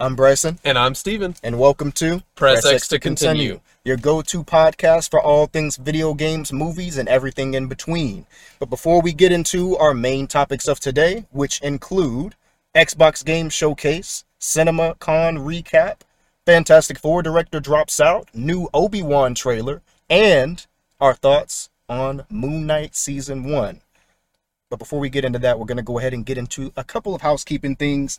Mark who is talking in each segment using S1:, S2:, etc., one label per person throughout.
S1: I'm Bryson,
S2: And I'm Steven.
S1: and welcome to
S2: Press X to continue.
S1: your go to podcast for all things video games, movies, and everything in between. But before we get into our main topics of today, which include Xbox Game Showcase, Cinema Con recap, Fantastic Four director drops out, new Obi Wan trailer, and our thoughts on Moon Knight Season 1. But before we get into that, we're going to go ahead and get into a couple of housekeeping things.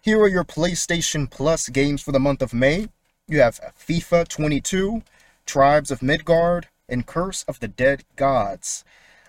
S1: Here are your PlayStation Plus games for the month of May. You have FIFA 22, Tribes of Midgard, and Curse of the Dead Gods.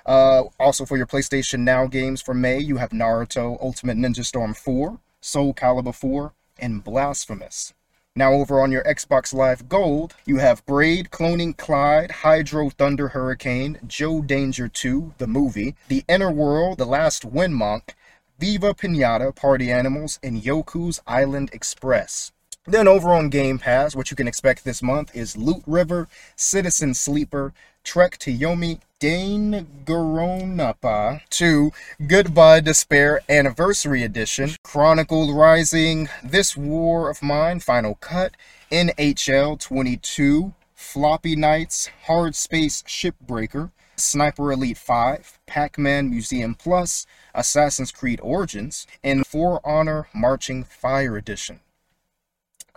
S1: Uh, also, for your PlayStation Now games for May, you have Naruto Ultimate Ninja Storm 4, Soul Calibur 4, and Blasphemous. Now, over on your Xbox Live Gold, you have Braid, Cloning Clyde, Hydro Thunder Hurricane, Joe Danger 2, the movie, The Inner World, The Last Wind Monk, Viva Pinata, Party Animals, and Yoku's Island Express. Then over on Game Pass, what you can expect this month is Loot River, Citizen Sleeper, Trek to Yomi, Dane Goronapa 2, Goodbye Despair Anniversary Edition, Chronicle Rising, This War of Mine Final Cut, NHL 22, Floppy Knights, Hard Space Shipbreaker, Sniper Elite 5, Pac Man Museum Plus, Assassin's Creed Origins, and For Honor Marching Fire Edition.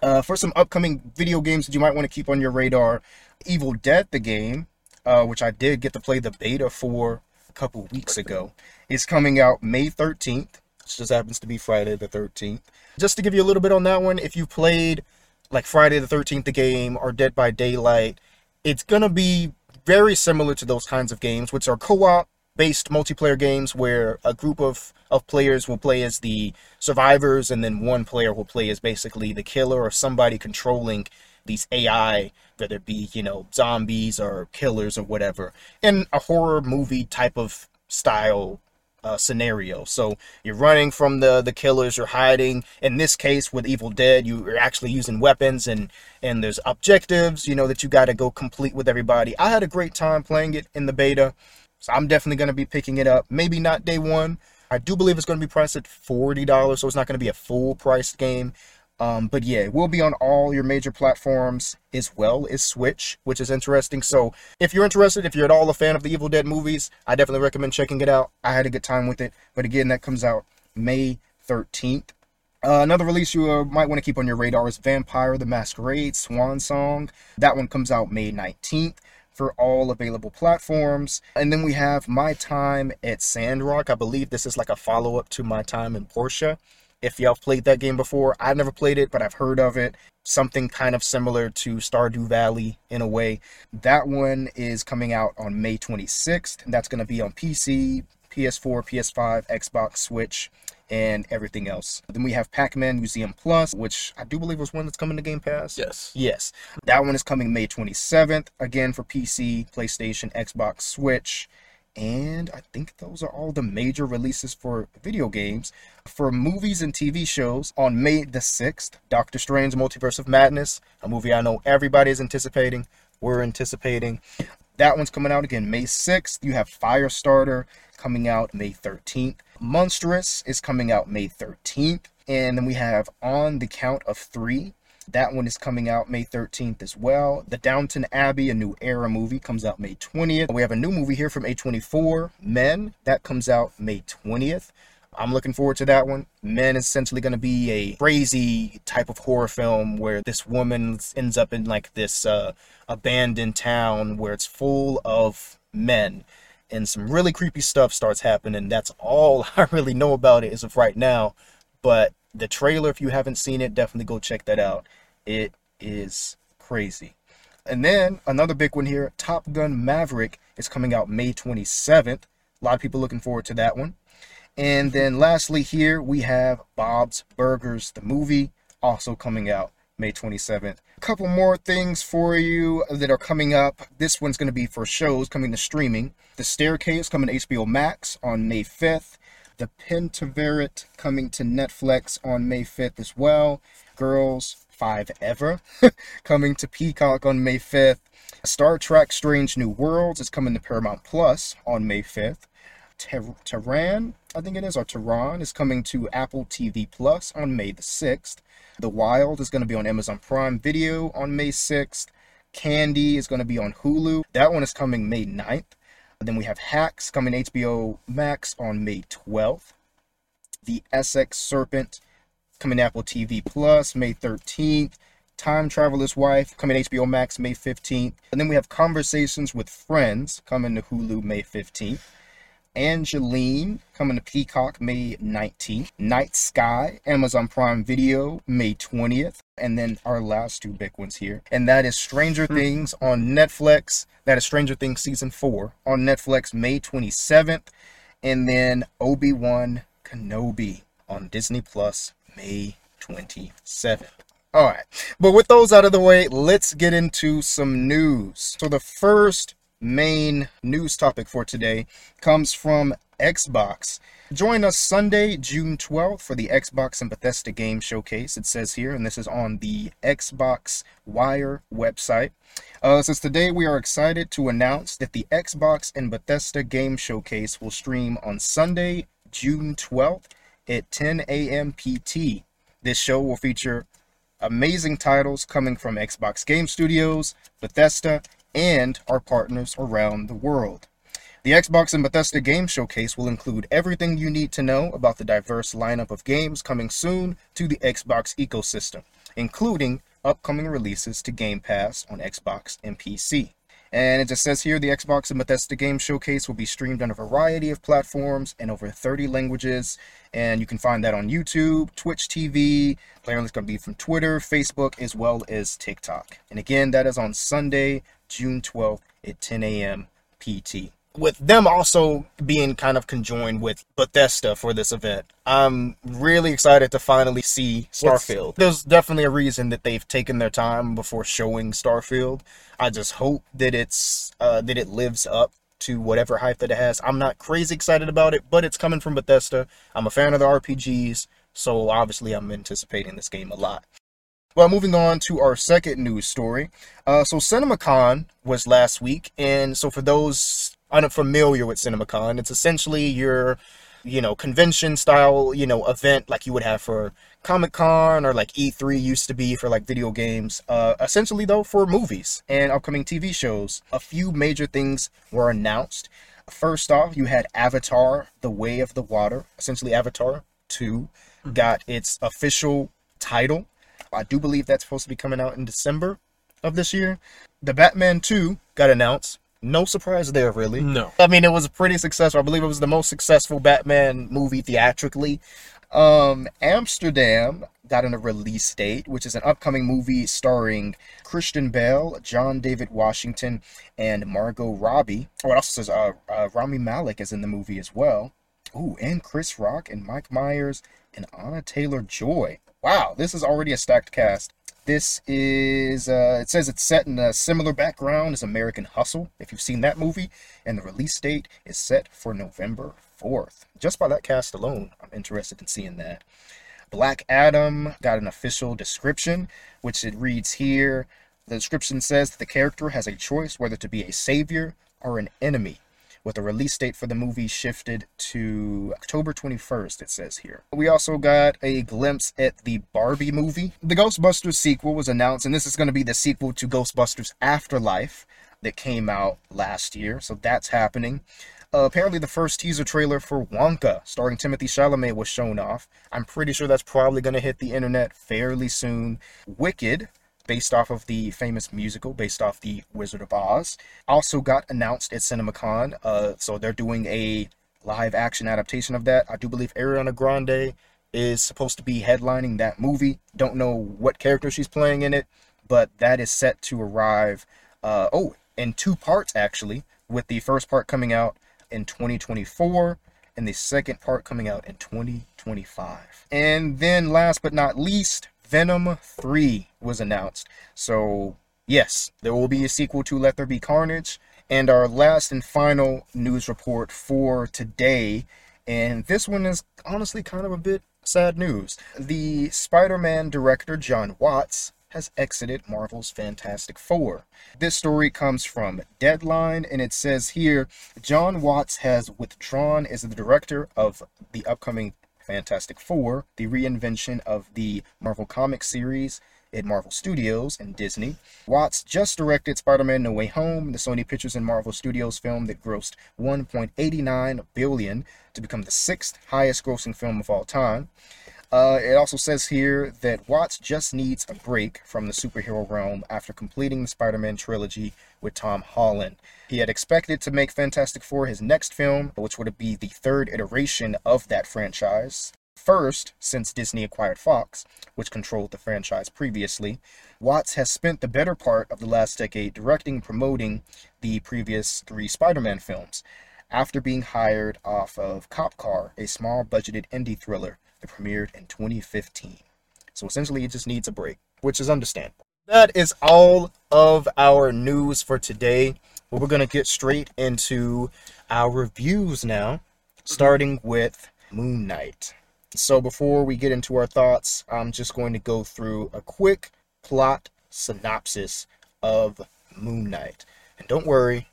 S1: Uh, for some upcoming video games that you might want to keep on your radar, Evil Dead, the game, uh, which I did get to play the beta for a couple weeks ago, is coming out May 13th. Which just happens to be Friday the 13th. Just to give you a little bit on that one, if you played like Friday the 13th, the game, or Dead by Daylight, it's going to be very similar to those kinds of games, which are co op based multiplayer games where a group of, of players will play as the survivors and then one player will play as basically the killer or somebody controlling these AI, whether it be, you know, zombies or killers or whatever, in a horror movie type of style uh, scenario. So you're running from the the killers, you're hiding. In this case, with Evil Dead, you're actually using weapons and and there's objectives, you know, that you got to go complete with everybody. I had a great time playing it in the beta, so I'm definitely going to be picking it up. Maybe not day one. I do believe it's going to be priced at forty dollars, so it's not going to be a full priced game. Um, but yeah, it will be on all your major platforms as well as Switch, which is interesting. So if you're interested, if you're at all a fan of the Evil Dead movies, I definitely recommend checking it out. I had a good time with it. But again, that comes out May 13th. Uh, another release you uh, might want to keep on your radar is Vampire the Masquerade Swan Song. That one comes out May 19th for all available platforms. And then we have My Time at Sandrock. I believe this is like a follow up to My Time in Portia. If y'all played that game before, I've never played it, but I've heard of it. Something kind of similar to Stardew Valley in a way. That one is coming out on May 26th, and that's going to be on PC, PS4, PS5, Xbox, Switch, and everything else. Then we have Pac Man Museum Plus, which I do believe was one that's coming to Game Pass.
S2: Yes.
S1: Yes. That one is coming May 27th, again for PC, PlayStation, Xbox, Switch. And I think those are all the major releases for video games. For movies and TV shows, on May the 6th, Doctor Strange Multiverse of Madness, a movie I know everybody is anticipating. We're anticipating. That one's coming out again May 6th. You have Firestarter coming out May 13th. Monstrous is coming out May 13th. And then we have On the Count of Three. That one is coming out May 13th as well. The Downton Abbey, a new era movie, comes out May 20th. We have a new movie here from A24, Men. That comes out May 20th. I'm looking forward to that one. Men is essentially going to be a crazy type of horror film where this woman ends up in like this uh, abandoned town where it's full of men and some really creepy stuff starts happening. That's all I really know about it as of right now. But the trailer, if you haven't seen it, definitely go check that out. It is crazy. And then another big one here Top Gun Maverick is coming out May 27th. A lot of people looking forward to that one. And then lastly, here we have Bob's Burgers, the movie, also coming out May 27th. A couple more things for you that are coming up. This one's going to be for shows coming to streaming. The Staircase coming to HBO Max on May 5th. The Pentaverate coming to Netflix on May 5th as well. Girls5eva coming to Peacock on May 5th. Star Trek Strange New Worlds is coming to Paramount Plus on May 5th. Tehran, I think it is, or Tehran, is coming to Apple TV Plus on May the 6th. The Wild is going to be on Amazon Prime Video on May 6th. Candy is going to be on Hulu. That one is coming May 9th. And then we have Hacks coming HBO Max on May 12th. The Essex Serpent coming Apple TV Plus May 13th. Time Traveler's Wife coming HBO Max May 15th. And then we have Conversations with Friends coming to Hulu May 15th. Angelyne coming to Peacock May 19th. Night Sky, Amazon Prime Video May 20th. And then our last two big ones here. And that is Stranger
S2: Hmm.
S1: Things on Netflix. That is Stranger Things Season 4 on Netflix May 27th. And then Obi Wan Kenobi on Disney Plus May 27th. All right. But with those out of the way, let's get into some news. So the first main news topic for today comes from Xbox. Join us Sunday, June 12th for the Xbox and Bethesda Game Showcase. It says here, and this is on the Xbox Wire website. Uh, since today we are excited to announce that the Xbox and Bethesda Game Showcase will stream on Sunday, June 12th at 10 a.m. PT. This show will feature amazing titles coming from Xbox Game Studios, Bethesda, and our partners around the world. The Xbox and Bethesda Game Showcase will include everything you need to know about the diverse lineup of games coming soon to the Xbox ecosystem, including upcoming releases to Game Pass on Xbox and PC. And it just says here the Xbox and Bethesda Game Showcase will be streamed on a variety of platforms in over 30 languages. And you can find that on YouTube, Twitch TV, player is going to be from Twitter, Facebook, as well as TikTok. And again, that is on Sunday, June 12th at 10 a.m. PT. With them also being kind of conjoined with Bethesda for this event, I'm really excited to finally see Starfield. There's definitely a reason that they've taken their time before showing Starfield. I just hope that it's uh, that it lives up to whatever hype that it has. I'm not crazy excited about it, but it's coming from Bethesda. I'm a fan of the RPGs, so obviously I'm anticipating this game a lot. Well, moving on to our second news story. Uh, so CinemaCon was last week, and so for those unfamiliar with CinemaCon, it's essentially your, you know, convention style, you know, event like you would have for Comic Con or like E3 used to be for like video games. Uh, essentially though for movies and upcoming TV shows. A few major things were announced. First off, you had Avatar: The Way of the Water. Essentially, Avatar 2 got its official title. I do believe that's supposed to be coming out in December of this year. The Batman 2 got announced. No surprise there, really.
S2: No.
S1: I mean, it was pretty successful. I believe it was the most successful Batman movie theatrically. Um, Amsterdam got in a release date, which is an upcoming movie starring Christian Bale, John David Washington, and Margot Robbie. Oh, it also says uh, uh, Rami Malek is in the movie as well. Ooh, and Chris Rock and Mike Myers and Anya Taylor Joy. Wow, this is already a stacked cast. This is, uh, it says it's set in a similar background as American Hustle, if you've seen that movie, and the release date is set for November 4th. Just by that cast alone, I'm interested in seeing that. Black Adam got an official description, which it reads here. The description says that the character has a choice whether to be a savior or an enemy with the release date for the movie shifted to October 21st, it says here. We also got a glimpse at the Barbie movie. The Ghostbusters sequel was announced, and this is going to be the sequel to Ghostbusters Afterlife that came out last year, so that's happening. Uh, apparently, the first teaser trailer for Wonka, starring Timothy Chalamet, was shown off. I'm pretty sure that's probably going to hit the internet fairly soon. Wicked, based off of the famous musical based off the Wizard of Oz. Also got announced at CinemaCon. Uh, so they're doing a live action adaptation of that. I do believe Ariana Grande is supposed to be headlining that movie. Don't know what character she's playing in it, but that is set to arrive. Uh, oh, in two parts actually, with the first part coming out in 2024 and the second part coming out in 2025. And then last but not least, Venom 3 was announced. So, yes, there will be a sequel to Let There Be Carnage. And our last and final news report for today, and this one is honestly kind of a bit sad news. The Spider Man director, John Watts, has exited Marvel's Fantastic Four. This story comes from Deadline, and it says here John Watts has withdrawn as the director of the upcoming Fantastic Four, the reinvention of the Marvel Comics series at Marvel Studios and Disney. Watts just directed Spider-Man No Way Home, the Sony Pictures and Marvel Studios film that grossed 1.89 billion to become the sixth highest grossing film of all time. Uh, it also says here that Watts just needs a break from the superhero realm after completing the Spider Man trilogy with Tom Holland. He had expected to make Fantastic Four his next film, which would be the third iteration of that franchise. First, since Disney acquired Fox, which controlled the franchise previously, Watts has spent the better part of the last decade directing and promoting the previous three Spider Man films. After being hired off of Cop Car, a small budgeted indie thriller premiered in 2015. So essentially, it just needs a break, which is understandable. That is all of our news for today. Well, we're going to get straight into our reviews now, starting with Moon Knight. So, before we get into our thoughts, I'm just going to go through a quick plot synopsis of Moon Knight. And don't worry,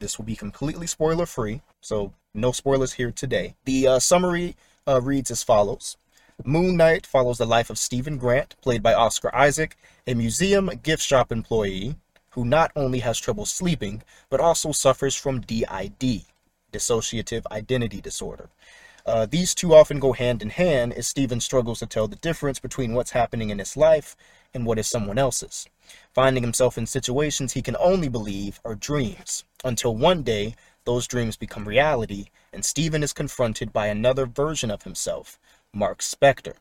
S1: this will be completely spoiler free, so no spoilers here today. The uh, summary uh, reads as follows Moon Knight follows the life of Stephen Grant, played by Oscar Isaac, a museum gift shop employee who not only has trouble sleeping, but also suffers from DID, dissociative identity disorder. Uh, these two often go hand in hand as Stephen struggles to tell the difference between what's happening in his life and what is someone else's, finding himself in situations he can only believe are dreams, until one day those dreams become reality and Stephen is confronted by another version of himself, Mark Spector.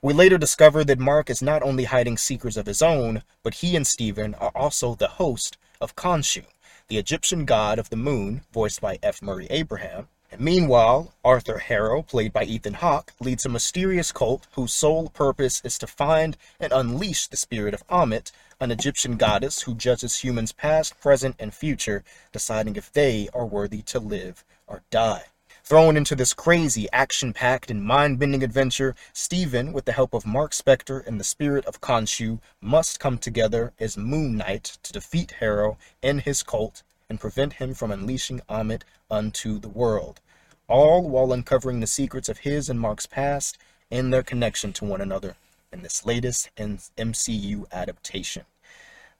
S1: We later discover that Mark is not only hiding secrets of his own, but he and Stephen are also the host of Khonshu, the Egyptian god of the moon, voiced by F. Murray Abraham. And meanwhile, Arthur Harrow, played by Ethan Hawke, leads a mysterious cult whose sole purpose is to find and unleash the spirit of Ammit, an Egyptian goddess who judges humans past, present, and future, deciding if they are worthy to live or die. Thrown into this crazy, action packed, and mind bending adventure, Stephen, with the help of Mark Spector and the spirit of Khonshu, must come together as Moon Knight to defeat Harrow and his cult and prevent him from unleashing Ammit unto the world, all while uncovering the secrets of his and Mark's past and their connection to one another in this latest MCU adaptation.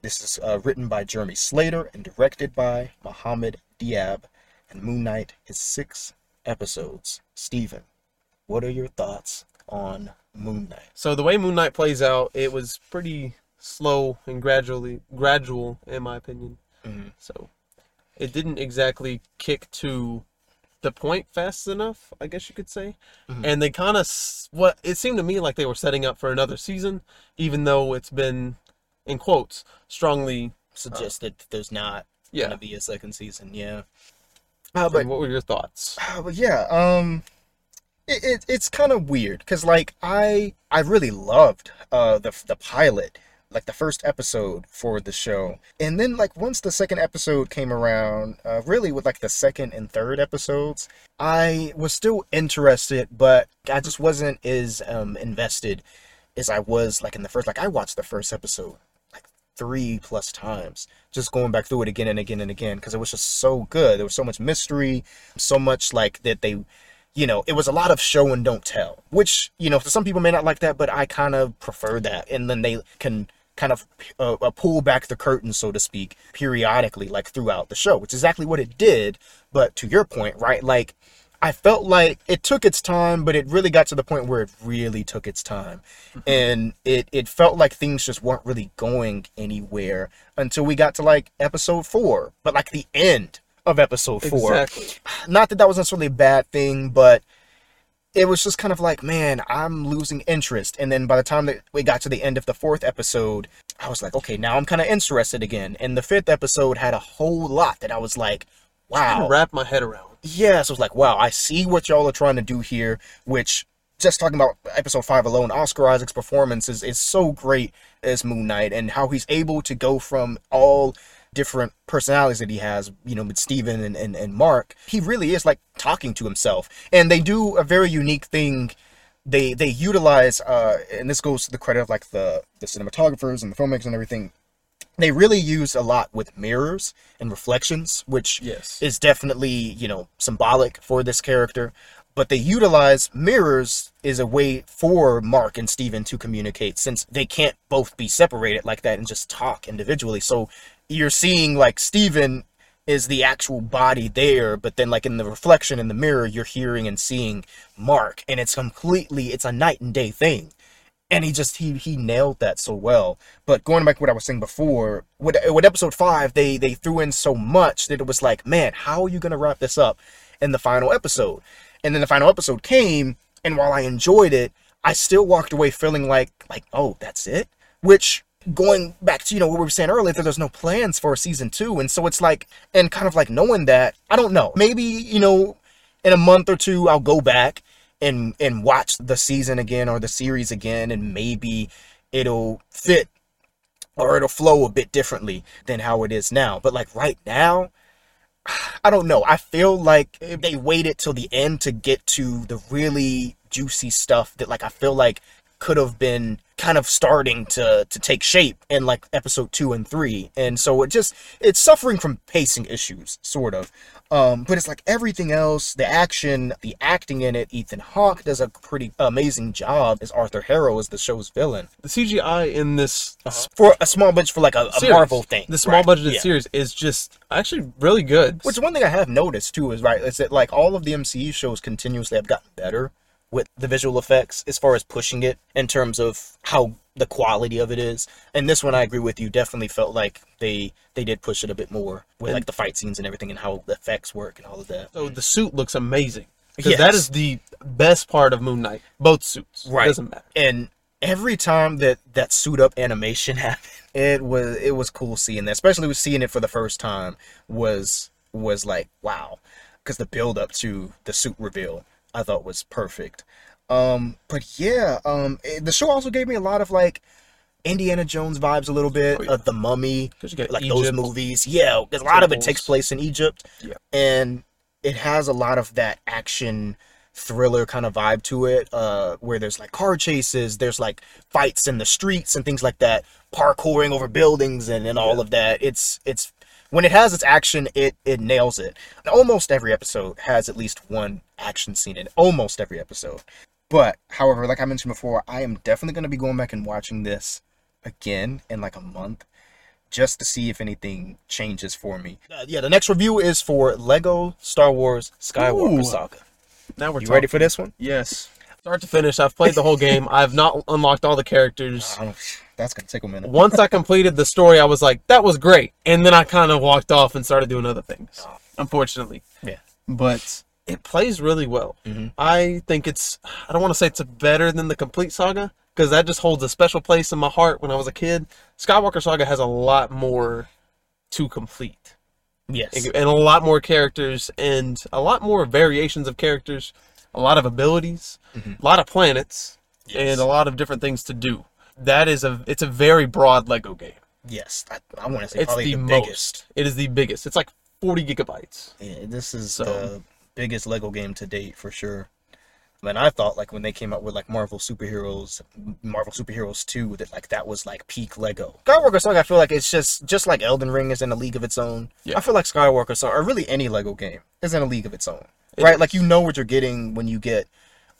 S1: This is uh, written by Jeremy Slater and directed by Mohamed Diab, and Moon Knight is six episodes. Steven, what are your thoughts on Moon Knight?
S2: So the way Moon Knight plays out, it was pretty slow and gradually gradual, in my opinion.
S1: Mm-hmm.
S2: So it didn't exactly kick to the point fast enough, I guess you could say.
S1: Mhm.
S2: And they kind of what it seemed to me like they were setting up for another season, even though it's been, in quotes, strongly.
S1: Suggested that there's not
S2: Yeah.
S1: gonna be a second season. Yeah.
S2: Uh,
S1: Uh, but
S2: what were your thoughts?
S1: Uh, but yeah, um, it, it it's kind of weird because like I I really loved uh the the pilot, like the first episode for the show, and then like once the second episode came around, uh, really with like the second and third episodes, I was still interested, but I just wasn't as um invested as I was like in the first. Like I watched the first episode like three plus times just going back through it again and again and again because it was just so good there was so much mystery so much like that they you know it was a lot of show and don't tell which you know some people may not like that but i kind of prefer that and then they can kind of uh, uh, pull back the curtain so to speak periodically like throughout the show which is exactly what it did but to your point right like I felt like it took its time, but it really got to the point where it really took its time. And it, it felt like things just weren't really going anywhere until we got to like episode four, but like the end of episode four.
S2: Exactly.
S1: Not that that was necessarily a bad thing, but it was just kind of like, man, I'm losing interest. And then by the time that we got to the end of the fourth episode, I was like, okay, now I'm kind of interested again. And the fifth episode had a whole lot that I was like, wow
S2: wrap my head around.
S1: yeah, so I was like, wow, I see what y'all are trying to do here, which just talking about episode five alone, Oscar Isaac's performance is, is so great as Moon Knight and how he's able to go from all different personalities that he has, you know, with Steven and, and, and Mark. He really is like talking to himself. And they do a very unique thing they they utilize uh and this goes to the credit of like the the cinematographers and the filmmakers and everything they really use a lot with mirrors and reflections which
S2: Yes.
S1: is definitely you know symbolic for this character but they utilize mirrors is a way for mark and steven to communicate since they can't both be separated like that and just talk individually so you're seeing like steven is the actual body there but then like in the reflection in the mirror you're hearing and seeing mark and it's completely it's a night and day thing and he just he he nailed that so well. But going back to what I was saying before, with with episode five, they they threw in so much that it was like, man, how are you gonna wrap this up in the final episode? And then the final episode came, and while I enjoyed it, I still walked away feeling like like oh that's it, which. Going back to you know what we were saying earlier, that there's no plans for season two, and so it's like, and kind of like knowing that, I don't know, maybe you know, in a month or two, I'll go back and and watch the season again or the series again and maybe it'll fit or it'll flow a bit differently than how it is now. But like right now i don't know. I feel like they waited till the end to get to the really juicy stuff that like i feel like could have been kind of starting to to take shape in like episode 2 and 3 and so it just it's suffering from pacing issues sort of. Um but it's like everything else the action the acting in it Ethan Hawke does a pretty amazing job as Arthur Harrow as the show's villain.
S2: The CGI in this
S1: for a small budget for like a, a Marvel thing
S2: the small
S1: right,
S2: budgeted
S1: yeah.
S2: series, is just actually really good.
S1: Which one thing I have noticed too is right is that like all of the MCU shows continuously have gotten better with the visual effects as far as pushing it in terms of how the quality of it is. And this one I agree with you definitely felt like they they did push it a bit more with
S2: And-
S1: like the fight scenes and everything and how the effects work and all of that.
S2: so the suit looks amazing. Because that
S1: Yes.
S2: is the best part of Moon Knight. Both suits.
S1: Right.
S2: Doesn't matter.
S1: And every time that that suit up animation happened, it was it was cool seeing that. Especially with seeing it for the first time was was like wow, because the build up to the suit reveal I thought was perfect. Um, but yeah, um, eh, the show also gave me a lot of like Indiana Jones vibes a little bit,
S2: Oh, yeah.
S1: uh, The Mummy, like those movies. Yeah, because a lot of it takes place in Egypt,
S2: Yeah.
S1: and it has a lot of that action thriller kind of vibe to it, uh, where there's like car chases, there's like fights in the streets and things like that, parkouring over buildings and, and all of that. It's it's when it has its action, it it nails it. And almost every episode has at least one action scene in. Almost every episode. But however, like I mentioned before, I am definitely going to be going back and watching this again in like a month just to see if anything changes for me. Uh, yeah, the next review is for Lego Star Wars Skywalker
S2: Ooh.
S1: Saga.
S2: Now we're
S1: You
S2: talking.
S1: ready for this one?
S2: Yes. Start to finish, I've played the whole game. I've not unlocked all the characters.
S1: Oh, that's to take a minute.
S2: Once I completed the story, I was like, that was great. And then I kind of walked off and started doing other things. Unfortunately.
S1: Yeah.
S2: But it plays really well.
S1: Mhm.
S2: I think it's, I don't want to say it's better than the complete saga, because that just holds a special place in my heart when I was a kid. Skywalker Saga has a lot more to complete.
S1: Yes.
S2: and a lot more characters and a lot more variations of characters, a lot of abilities,
S1: Mhm.
S2: a lot of planets,
S1: Yes.
S2: and a lot of different things to do. That is a it's a very broad Lego game.
S1: Yes. I, I want to say
S2: It's
S1: probably
S2: the,
S1: the, biggest.
S2: It is the biggest. It's like 40 gigabytes.
S1: Yeah, this is
S2: So-
S1: the biggest Lego game to date for sure. Man, I thought like when they came out with like Marvel superheroes, Marvel superheroes 2, that like that was like peak Lego. Skywalker Saga, I feel like it's just just like Elden Ring is in a league of its own.
S2: Yeah.
S1: I feel like Skywalker Saga, or really any Lego game, is in a league of its own.
S2: It
S1: right?
S2: is.
S1: Like you know what you're getting when you get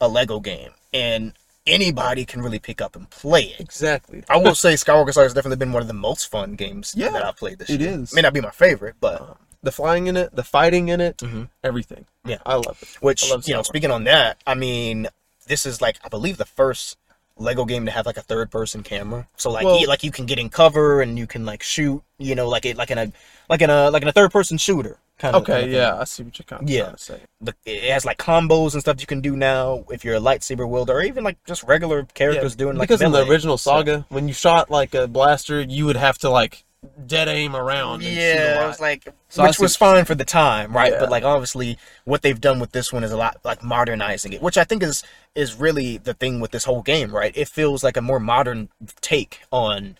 S1: a Lego game, and anybody can really pick up and play it.
S2: Exactly.
S1: I will say Skywalker Saga has definitely been one of the most fun games
S2: Yeah,
S1: that I've played this
S2: it
S1: year.
S2: is.
S1: May not be my favorite, but
S2: Um, the flying in it, the fighting in it,
S1: Mhm.
S2: everything.
S1: Yeah.
S2: I love it.
S1: Which
S2: love
S1: you know, speaking on that, I mean, this is like I believe the first Lego game to have like a third person camera. So like
S2: Well-
S1: you, like you can get in cover and you can like shoot, you know, like it like in a like in a like in a third person shooter kind of.
S2: Okay,
S1: kind of
S2: yeah, I see what you're kind of
S1: Yeah.
S2: trying to say.
S1: The, it has like combos and stuff you can do now if you're a lightsaber wielder or even like just regular characters
S2: Yeah,
S1: doing like
S2: because in the
S1: melee.
S2: original
S1: So-
S2: saga, when you shot like a blaster, you would have to like dead aim around. And shoot a
S1: Yeah,
S2: lot.
S1: it was like,
S2: So
S1: which was fine for the time, right?
S2: Yeah.
S1: But like, obviously, what they've done with this one is a lot like modernizing it, which I think is is really the thing with this whole game, right? It feels like a more modern take on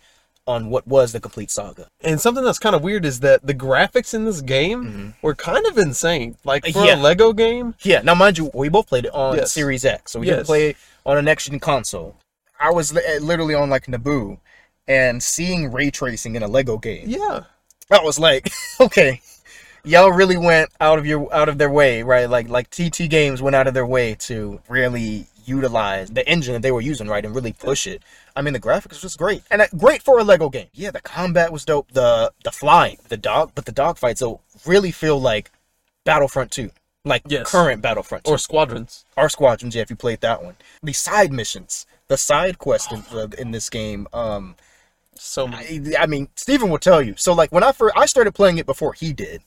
S1: on what was the complete saga.
S2: And something that's kind of weird is that the graphics in this game were kind of insane. Like for
S1: Mm-hmm. Yeah.
S2: a Lego game,
S1: Yeah. Now, mind you, we both played it on
S2: Yes.
S1: Series X, so we
S2: Yes.
S1: didn't play it on a next gen console. I was li- eh, literally on like Naboo and seeing ray tracing in a Lego game.
S2: Yeah.
S1: I was like, okay, y'all really went out of your out of their way, right? Like like TT Games went out of their way to really utilize the engine that they were using, right, and really push it. I mean, the graphics was just great, and uh, great for a Lego game. Yeah, the combat was dope. The the flying, the dog, but the dog fights so really feel like Battlefront 2. Like
S2: Yes.
S1: current Battlefront 2
S2: Or squadrons.
S1: our squadrons yeah if you played that one the side missions the side quest in, uh, in this game um
S2: So.
S1: I, I mean steven will tell you so like when i first i started playing it before he did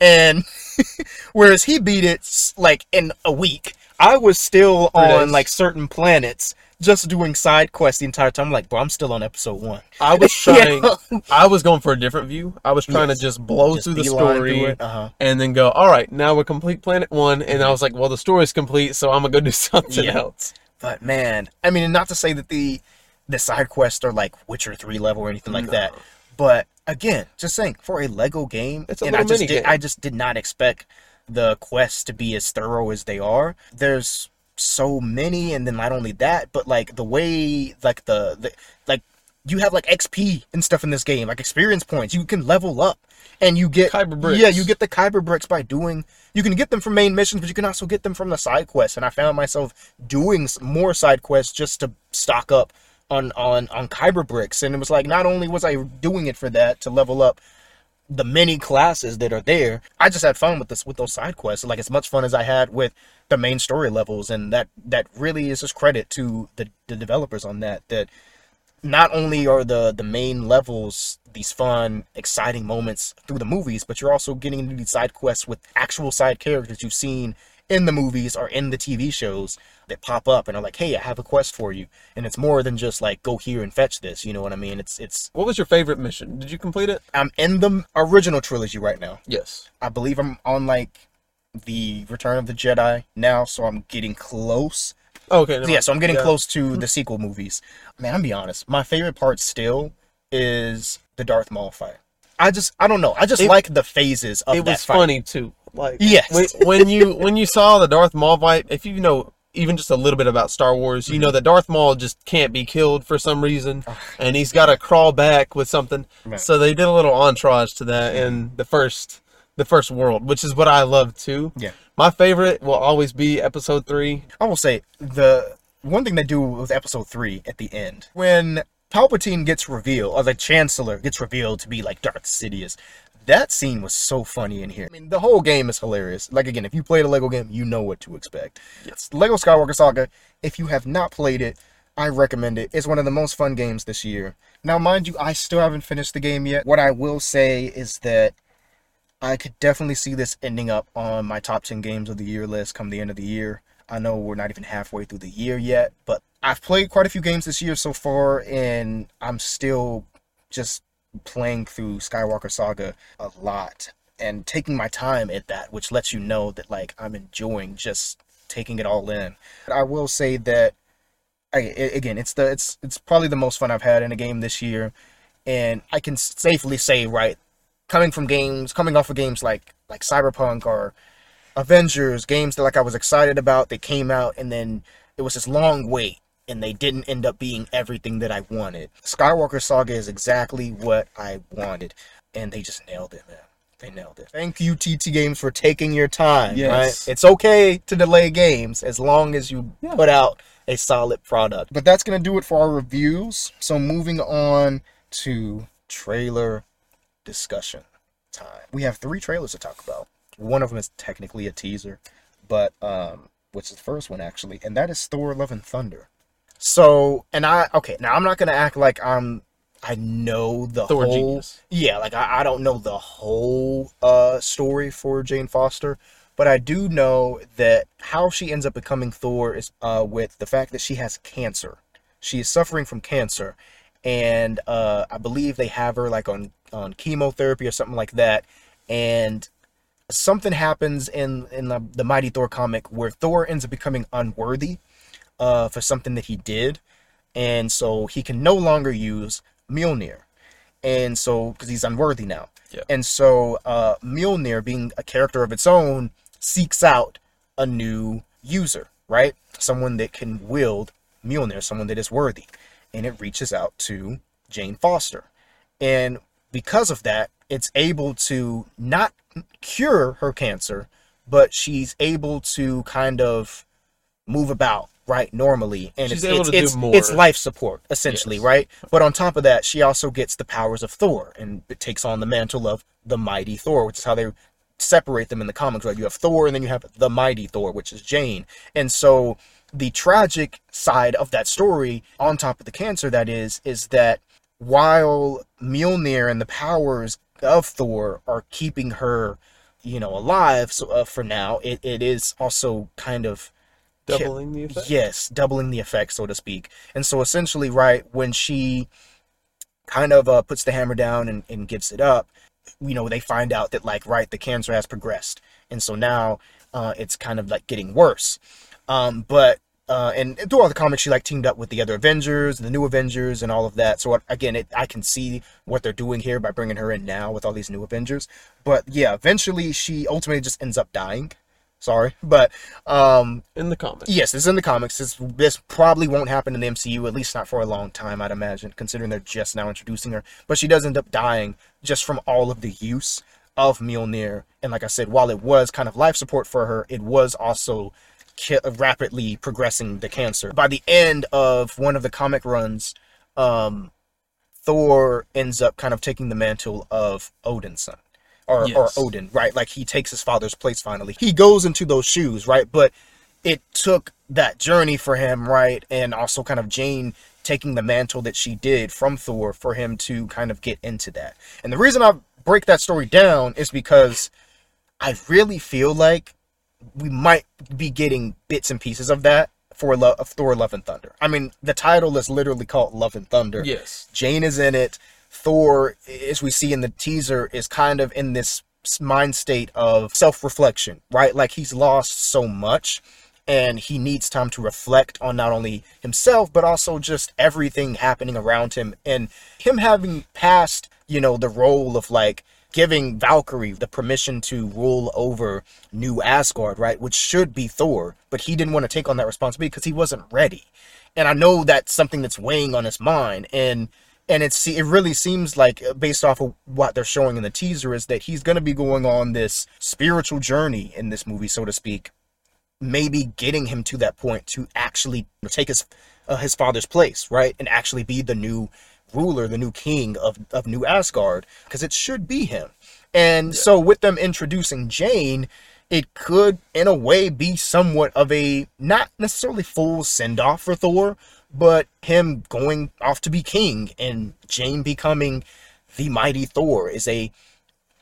S1: and whereas he beat it like in a week i was still
S2: Three
S1: on
S2: days.
S1: like certain planets just doing side quests the entire time I'm like bro i'm still on episode one
S2: I was
S1: Yeah.
S2: trying. I was going for a different view. I was trying
S1: Yes.
S2: to just blow
S1: Just
S2: through the story
S1: through uh-huh.
S2: and then go. All right, now we're complete planet one, and I was like, well, the story's complete, so I'm gonna go do something
S1: Yeah.
S2: else.
S1: But man, I mean, not to say that the the side quests are like Witcher three level or anything like
S2: No.
S1: that, but again, just saying for a Lego game,
S2: It's a
S1: and I just did,
S2: game.
S1: I just did not expect the quests to be as thorough as they are. There's so many, and then not only that, but like the way, like the, the like you have like XP and stuff in this game, like experience points. You can level up, and you get
S2: Kyber bricks.
S1: Yeah, you get the Kyber bricks by doing. You can get them from main missions, but you can also get them from the side quests. And I found myself doing more side quests just to stock up on on on Kyber bricks. And it was like not only was I doing it for that to level up the many classes that are there, I just had fun with this with those side quests. Like as much fun as I had with the main story levels, and that that really is just credit to the the developers on that. That not only are the the main levels these fun, exciting moments through the movies, but you're also getting into these side quests with actual side characters you've seen in the movies or in the TV shows that pop up and are like, "Hey, I have a quest for you," and it's more than just like go here and fetch this. You know what I mean? It's it's.
S2: What was your favorite mission? Did you complete it?
S1: I'm in the original trilogy right now.
S2: Yes.
S1: I believe I'm on like the Return of the Jedi now, so I'm getting close.
S2: Oh, okay.
S1: Yeah, so I'm getting
S2: Yeah.
S1: close to the sequel movies. Man, I'm be honest. My favorite part still is the Darth Maul fight. I just, I don't know. I just
S2: It-
S1: like the phases of
S2: It was
S1: fight.
S2: funny too. Like
S1: Yes.
S2: when, when you when you saw the Darth Maul fight, if you know even just a little bit about Star Wars, you know that Darth Maul just can't be killed for some reason, and he's got to crawl back with something.
S1: Right.
S2: So they did a little entourage to that in the first the first world, which is what I love too.
S1: Yeah.
S2: My favorite will always be Episode Three.
S1: I will say the one thing they do with Episode Three at the end when Palpatine gets revealed, or the Chancellor gets revealed to be like Darth Sidious. That scene was so funny in here. I mean, the whole game is hilarious. Like again, if you played a Lego game, you know what to expect.
S2: Yes.
S1: Lego Skywalker Saga. If you have not played it, I recommend it. It's one of the most fun games this year. Now, mind you, I still haven't finished the game yet. What I will say is that I could definitely see this ending up on my top 10 games of the year list come the end of the year. I know we're not even halfway through the year yet, but I've played quite a few games this year so far, and I'm still just playing through Skywalker Saga a lot and taking my time at that, which lets you know that like I'm enjoying just taking it all in. I will say that I, again, it's the it's it's probably the most fun I've had in a game this year, and I can safely say right, coming from games, coming off of games like like Cyberpunk or Avengers, games that like I was excited about, they came out and then it was this long wait and they didn't end up being everything that I wanted. Skywalker Saga is exactly what I wanted, and they just nailed it, man. They nailed it. Thank you, TT Games, for taking your time.
S2: Yes.
S1: Right? It's okay to delay games as long as you
S2: Yeah.
S1: put out a solid product. But that's gonna do it for our reviews. So moving on to trailer discussion time. We have three trailers to talk about. One of them is technically a teaser, but um, which is the first one actually, and that is Thor: Love and Thunder. So, and I okay, now I'm not gonna act like I'm I know the
S2: Thor
S1: whole
S2: genius.
S1: yeah, like I, I don't know the whole uh story for Jane Foster, but I do know that how she ends up becoming Thor is uh with the fact that she has cancer. She is suffering from cancer, and uh I believe they have her like on on chemotherapy or something like that, and something happens in in the, the Mighty Thor comic where Thor ends up becoming unworthy uh for something that he did, and so he can no longer use Mjolnir and so because he's unworthy now
S2: Yeah.
S1: and so uh Mjolnir being a character of its own seeks out a new user right? Someone that can wield Mjolnir, someone that is worthy. And it reaches out to Jane Foster. And because of that, it's able to not cure her cancer, but she's able to kind of move about right normally and
S2: She's
S1: it's
S2: able
S1: it's,
S2: to do
S1: it's,
S2: more.
S1: it's life support essentially
S2: Yes.
S1: right but on top of that she also gets the powers of thor and it takes on the mantle of the mighty thor which is how they separate them in the comics right you have thor and then you have the mighty thor which is jane and so the tragic side of that story on top of the cancer that is is that while Mjolnir and the powers of Thor are keeping her, you know, alive so, uh, for now, it, it is also kind of
S2: Doubling the effect.
S1: Yes, doubling the effect, so to speak. And so essentially, right, when she kind of uh, puts the hammer down and, and gives it up, you know, they find out that, like, right, the cancer has progressed. And so now uh, it's kind of like getting worse. Um, but, uh, and throughout the comics, she like teamed up with the other Avengers, and the new Avengers, and all of that. So again, it, I can see what they're doing here by bringing her in now with all these new Avengers. But yeah, eventually she ultimately just ends up dying. Sorry, but um,
S2: In the comics.
S1: Yes, is in the comics. This this probably won't happen in the MCU, at least not for a long time, I'd imagine, considering they're just now introducing her. But she does end up dying just from all of the use of Mjolnir. And like I said, while it was kind of life support for her, it was also ki- rapidly progressing the cancer. By the end of one of the comic runs, um, Thor ends up kind of taking the mantle of Odin's son. Or,
S2: Yes.
S1: or Odin, right? Like he takes his father's place finally. He goes into those shoes, right? But it took that journey for him, right? And also kind of Jane taking the mantle that she did from Thor for him to kind of get into that. And the reason I break that story down is because I really feel like we might be getting bits and pieces of that for Lo- of Thor Love and Thunder. I mean, the title is literally called Love and Thunder.
S2: Yes.
S1: Jane is in it. Thor, as we see in the teaser, is kind of in this mind state of self reflection, right? Like he's lost so much and he needs time to reflect on not only himself, but also just everything happening around him. And him having passed, you know, the role of like giving Valkyrie the permission to rule over New Asgard, right? Which should be Thor, but he didn't want to take on that responsibility because he wasn't ready. And I know that's something that's weighing on his mind. And and it's it really seems like uh, based off of what they're showing in the teaser is that he's going to be going on this spiritual journey in this movie so to speak maybe getting him to that point to actually take his uh, his father's place right? And actually be the new ruler the new king of of new Asgard because it should be him. And so with them introducing Jane it could in a way be somewhat of a not necessarily full send off for Thor but him going off to be king and Jane becoming the mighty Thor is a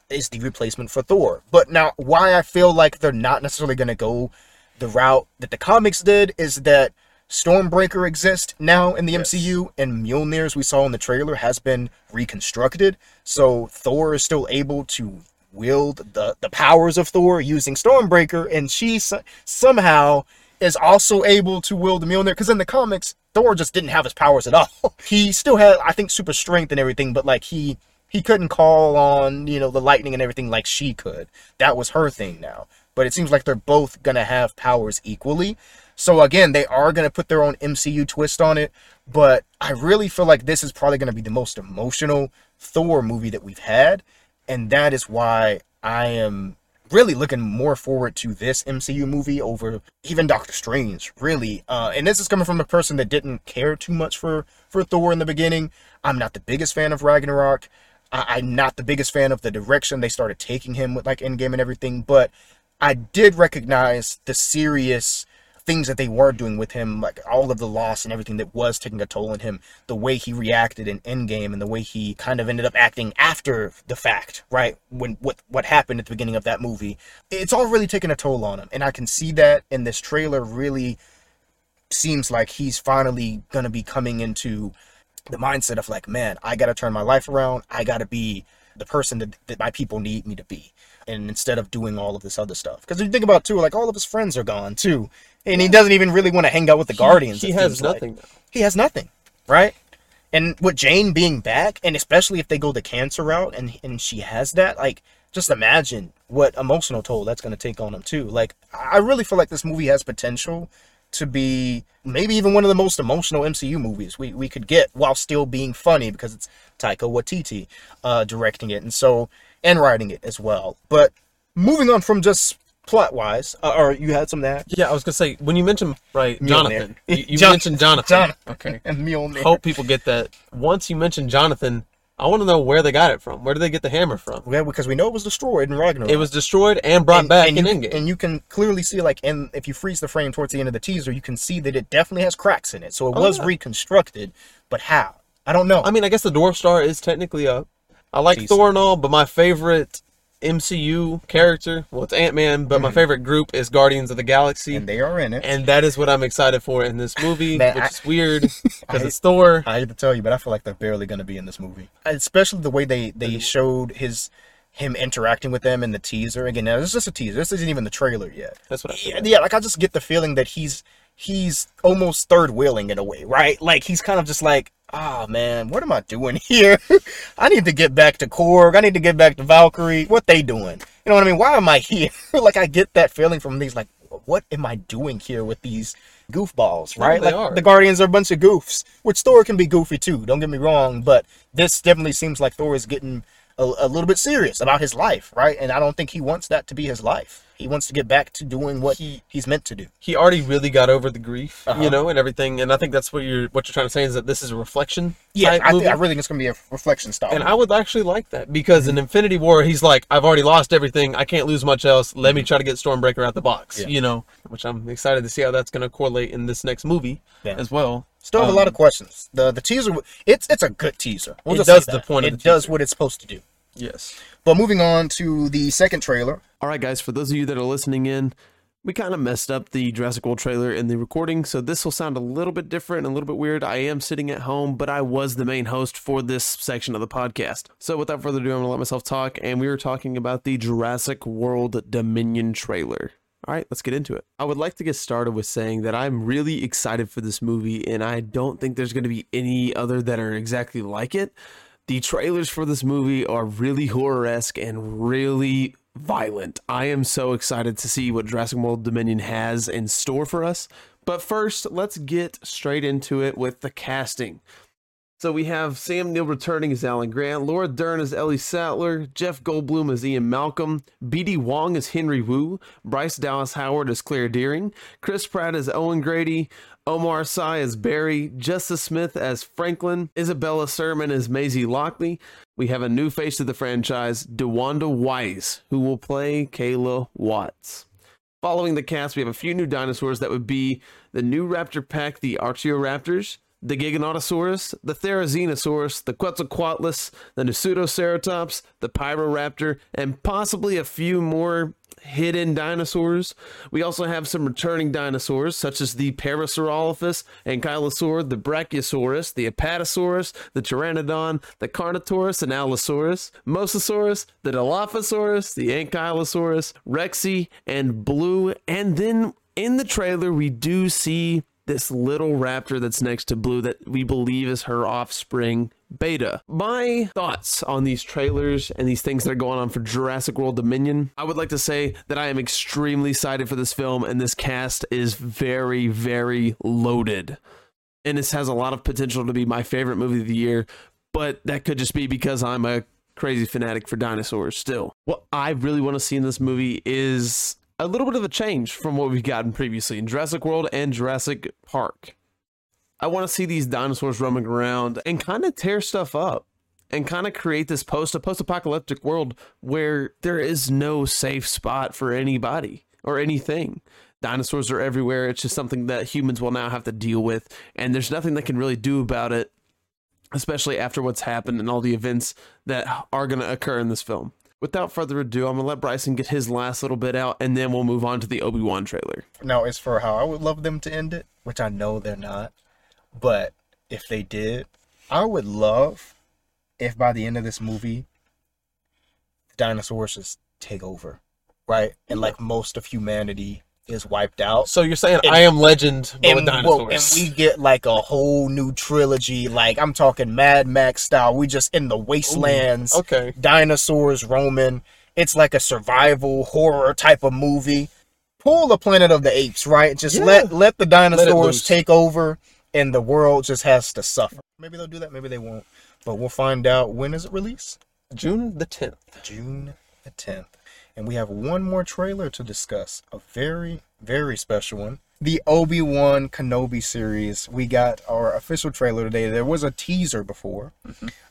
S1: is the replacement for Thor. But now why I feel like they're not necessarily going to go the route that the comics did is that Stormbreaker exists now in the
S2: Yes.
S1: MCU and Mjolnir as we saw in the trailer has been reconstructed. So Thor is still able to wield the the powers of Thor using Stormbreaker and she somehow is also able to wield the Mjolnir because in the comics Thor just didn't have his powers at all. he still had I think super strength and everything but like he he couldn't call on, you know, the lightning and everything like she could. That was her thing now. But it seems like they're both to have powers equally. So again, they are to put their own MCU twist on it, but I really feel like this is probably to be the most emotional Thor movie that we've had, and that is why I am really looking more forward to this MCU movie over even Doctor Strange, really. Uh, and this is coming from a person that didn't care too much for for Thor in the beginning. I'm not the biggest fan of Ragnarok. I, I'm not the biggest fan of the direction they started taking him with like Endgame and everything, but I did recognize the serious things that they were doing with him, like all of the loss and everything that was taking a toll on him, the way he reacted in Endgame and the way he kind of ended up acting after the fact, right? When what what happened at the beginning of that movie, it's all really taken a toll on him, and I can see that in this trailer. Really seems like he's finally gonna be coming into the mindset of like, man, I gotta turn my life around. I gotta be the person that, that my people need me to be. And instead of doing all of this other stuff. Because if you think about too, like all of his friends are gone too. And he doesn't even really want to hang out with the Guardians.
S2: He,
S1: it
S2: has
S1: seems like.
S2: nothing.
S1: He has nothing. Right? And with Jane being back, and especially if they go the cancer route and and she has that, like just imagine what emotional toll that's gonna take on him too. Like I really feel like this movie has potential to be maybe even one of the most emotional MCU movies we, we could get while still being funny because it's Taika Waititi uh, directing it and so and writing it as well. But moving on from just plot wise, uh, or you had some that
S3: Yeah, I was gonna say when you mentioned right,
S1: Mjolnir.
S3: Jonathan. You, you mentioned Jonathan.
S1: Jonathan.
S3: Okay.
S1: and Mjolnir.
S3: Hope people get that. Once you mentioned Jonathan, I want to know where they got it from. Where did they get the hammer from?
S1: Yeah, because we know it was destroyed in Ragnarok.
S3: It was destroyed and brought
S1: and,
S3: back
S1: and
S3: in
S1: you,
S3: Endgame.
S1: and you can clearly see like and if you freeze the frame towards the end of the teaser you can see that it definitely has cracks in it so it
S3: Oh,
S1: was
S3: yeah.
S1: reconstructed but how i don't know
S3: I mean, I guess the Dwarf Star is technically up. I like
S1: Decent.
S3: Thor and all, but my favorite MCU character, well, it's Ant Man, but my favorite group is Guardians of the Galaxy.
S1: Mm-hmm. and they are in it
S3: and that is what I'm excited for in this movie,
S1: Man,
S3: which
S1: I-
S3: is weird because it's Thor.
S1: i hate to tell you but i feel like they're barely going to be in this movie especially the way they they showed his him interacting with them in the teaser again now this is just a teaser this isn't even the trailer yet
S3: That's what I
S1: yeah,
S3: feel.
S1: yeah like i just get the feeling that he's he's almost third wheeling in a way right like he's kind of just like oh man what am i doing here? I need to get back to korg. I need to get back to valkyrie. What they doing? You know what i mean? Why am i here? Like i get that feeling from these like what am i doing here with these goofballs right? like
S3: are.
S1: the guardians are a bunch of goofs which thor can be goofy too don't get me wrong but this definitely seems like thor is getting a, a little bit serious about his life right? And i don't think he wants that to be his life he wants to get back to doing what
S3: He-
S1: he's meant to do
S3: He already really got over the grief,
S1: Uh-huh.
S3: you know, and everything. And I think that's what you're what you're trying to say is that this is a reflection.
S1: yeah I,
S3: movie.
S1: think, I really think it's gonna be a reflection style
S3: And I would actually like that because
S1: Mm-hmm.
S3: in Infinity War, he's like, I've already lost everything. I can't lose much else. Let me try to get Stormbreaker out the box,
S1: Mm-hmm. Yeah.
S3: you know, which I'm excited to see how that's going to correlate in this next movie
S1: Yeah.
S3: as well.
S1: Still have a
S3: Um,
S1: lot of questions. The the teaser, it's it's a good teaser. We'll
S3: It does the point
S1: It
S3: the
S1: does what it's supposed to do.
S3: Yes.
S1: But moving on to the second trailer.
S2: All right, guys, for those of you that are listening in, we kind of messed up the Jurassic World trailer in the recording, so this will sound a little bit different and a little bit weird. I am sitting at home, but I was the main host for this section of the podcast. So without further ado, I'm going to let myself talk, and we were talking about the Jurassic World Dominion trailer. All right, let's get into it. I would like to get started with saying that I'm really excited for this movie, and I don't think there's going to be any other that are exactly like it. The trailers for this movie are really horror esque and really violent. I am so excited to see what Jurassic World Dominion has in store for us. But first, let's get straight into it with the casting. So we have Sam Neill returning as Alan Grant, Laura Dern as Ellie Sattler, Jeff Goldblum as Ian Malcolm, B.D. Wong as Henry Wu, Bryce Dallas Howard as Claire Dearing, Chris Pratt as Owen Grady, Omar Sy as Barry, Justice Smith as Franklin, Isabella Sermon as Maisie Lockley. We have a new face to the franchise, DeWanda Wise, who will play Kayla Watts. Following the cast, we have a few new dinosaurs that would be the new raptor pack, the Archaeoraptors, the Giganotosaurus, the Therizinosaurus, the Quetzalcoatlus, the Nasutoceratops, the Pyroraptor, and possibly a few more hidden dinosaurs. We also have some returning dinosaurs, such as the Parasaurolophus, Ankylosaur, the Brachiosaurus, the Apatosaurus, the Pteranodon, the Carnotaurus and Allosaurus, Mosasaurus, the Dilophosaurus, the Ankylosaurus, Rexy, and Blue. And then in the trailer, we do see this little raptor that's next to Blue that we believe is her offspring, Beta. My thoughts on these trailers and these things that are going on for Jurassic World Dominion, I would like to say that I am extremely excited for this film, and this cast is very, very loaded. And this has a lot of potential to be my favorite movie of the year, but that could just be because I'm a crazy fanatic for dinosaurs still. What I really want to see in this movie is a little bit of a change from what we've gotten previously in Jurassic World and Jurassic Park. I want to see these dinosaurs roaming around and kind of tear stuff up and kind of create this post a post-apocalyptic world where there is no safe spot for anybody or anything. Dinosaurs are everywhere. It's just something that humans will now have to deal with and there's nothing they can really do about it especially after what's happened and all the events that are going to occur in this film. Without further ado, I'm to let Bryson get his last little bit out and then we'll move on to the Obi-Wan trailer.
S1: Now, as for how I would love them to end it, which I know they're not, but if they did, I would love if by the end of this movie, the dinosaurs just take over, right? And like most of humanity is wiped out.
S3: So you're saying
S1: And-
S3: I am Legend, but
S1: And,
S3: dinosaurs?
S1: well, and we get like a whole new trilogy. Like I'm talking Mad Max style. We just in the wastelands,
S3: okay.
S1: dinosaurs roaming. It's like a survival horror type of movie. pull the Planet of the Apes, right? Just
S2: Yeah.
S1: let let the dinosaurs
S2: loose.
S1: take over, and the world just has to suffer. Maybe they'll do that. Maybe they won't. But we'll find out. When is it released?
S2: June the 10th.
S1: June the 10th. And we have one more trailer to discuss. A very, very special one. The Obi Wan Kenobi series. We got our official trailer today. There was a teaser before,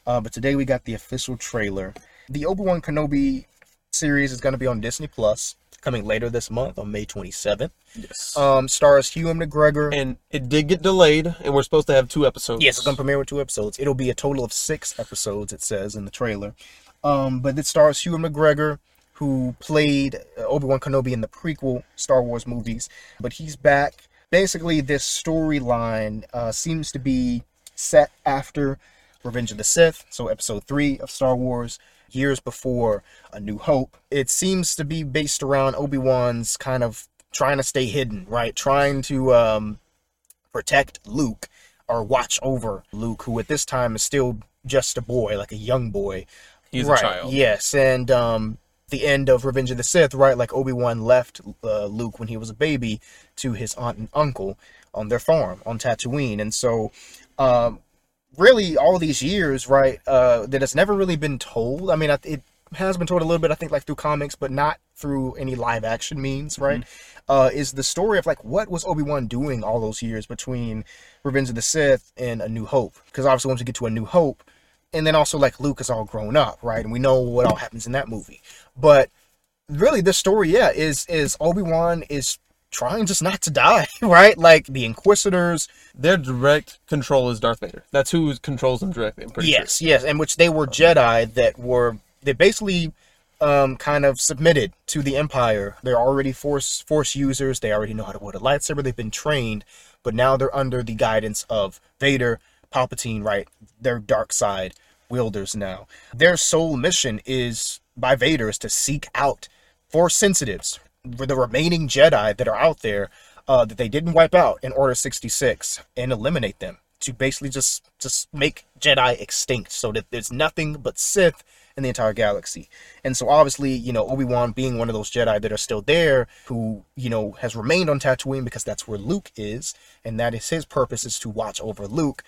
S1: uh, but today we got the official trailer. The Obi Wan Kenobi series is going to be on Disney Plus coming later this month on May 27th.
S2: Yes.
S1: Um, stars Ewan McGregor.
S2: and it did get delayed, and we're supposed to have two episodes.
S1: Yes, it's gonna premiere with two episodes. It'll be a total of six episodes. It says in the trailer. Um, but it stars Ewan McGregor, who played Obi Wan Kenobi in the prequel Star Wars movies. But he's back. Basically, this storyline uh, seems to be set after Revenge of the Sith, so Episode three of Star Wars, years before A New Hope. It seems to be based around Obi Wan's kind of trying to stay hidden, right? Trying to um, protect Luke or watch over Luke, who at this time is still just a boy, like a young boy.
S2: He's
S1: right.
S2: a child.
S1: Yes, and um, the end of Revenge of the Sith, right? Like Obi Wan left uh, Luke when he was a baby to his aunt and uncle on their farm on Tatooine, and so. Um, really all these years, right, uh, that it's never really been told. I mean, it has been told a little bit, I think, like through comics, but not through any live action means, right? Uh, is the story of like what was Obi Wan doing all those years between Revenge of the Sith and A New Hope? Because obviously, once we get to A New Hope, and then also like Luke is all grown up, right? And we know what all happens in that movie. But really, this story, yeah, is is Obi Wan is trying just not to die, right? Like the Inquisitors,
S2: Their direct control is Darth Vader. That's who controls them directly. I'm pretty
S1: yes, yes, in which they were Jedi that were they basically um, kind of submitted to the Empire. They're already force force users. They already know how to wield a lightsaber. They've been trained, but now they're under the guidance of Vader, Palpatine. Right, they're dark side wielders now. Their sole mission is by Vader is to seek out force sensitives, for the remaining Jedi that are out there uh, that they didn't wipe out in Order 66 and eliminate them to basically just just make Jedi extinct so that there's nothing but Sith in the entire galaxy. And so obviously, you know, Obi-Wan being one of those Jedi that are still there who, you know, has remained on Tatooine because that's where Luke is and that is his purpose is to watch over Luke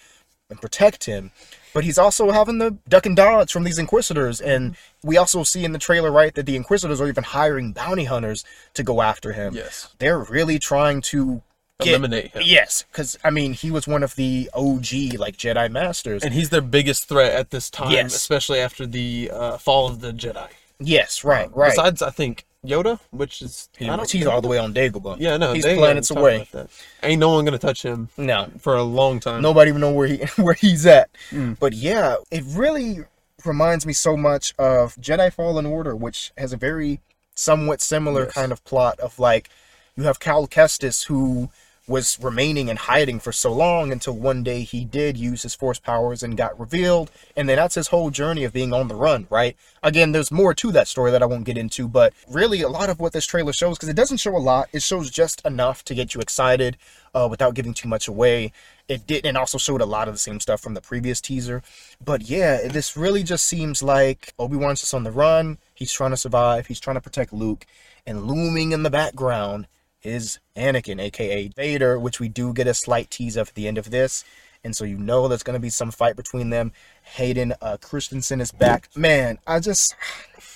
S1: and protect him. But he's also having the duck and dodge from these Inquisitors. And we also see in the trailer, right, that the Inquisitors are even hiring bounty hunters to go after him.
S2: Yes.
S1: They're really trying to get-
S2: Eliminate him.
S1: Yes, because, I mean, he was one of the OG, like, Jedi Masters.
S2: And he's their biggest threat at this time,
S1: Yes.
S2: especially after the uh, fall of the Jedi.
S1: yes, right, right.
S2: Besides, I think Yoda, which is
S1: He-
S2: I don't
S1: he's all the way on Dagobah.
S2: Yeah, no,
S1: he's planets away.
S2: talked about that. Ain't no one gonna touch him
S1: No,
S2: for a long time.
S1: nobody even know where he where he's at.
S2: Mm.
S1: But yeah, it really reminds me so much of Jedi Fallen Order, which has a very somewhat similar
S2: Yes.
S1: kind of plot of like you have Cal Kestis who was remaining and hiding for so long until one day he did use his force powers and got revealed. And then that's his whole journey of being on the run right? Again there's more to that story that i won't get into but really a lot of what this trailer shows because it doesn't show a lot. It shows just enough to get you excited uh, without giving too much away. It did and also showed a lot of the same stuff from the previous teaser. But yeah this really just seems like obi-wan's just on the run. He's trying to survive. He's trying to protect luke. And looming in the background is Anakin, aka Vader, which we do get a slight tease of at the end of this. And so you know there's going to be some fight between them. Hayden uh, Christensen is back. Man, I just.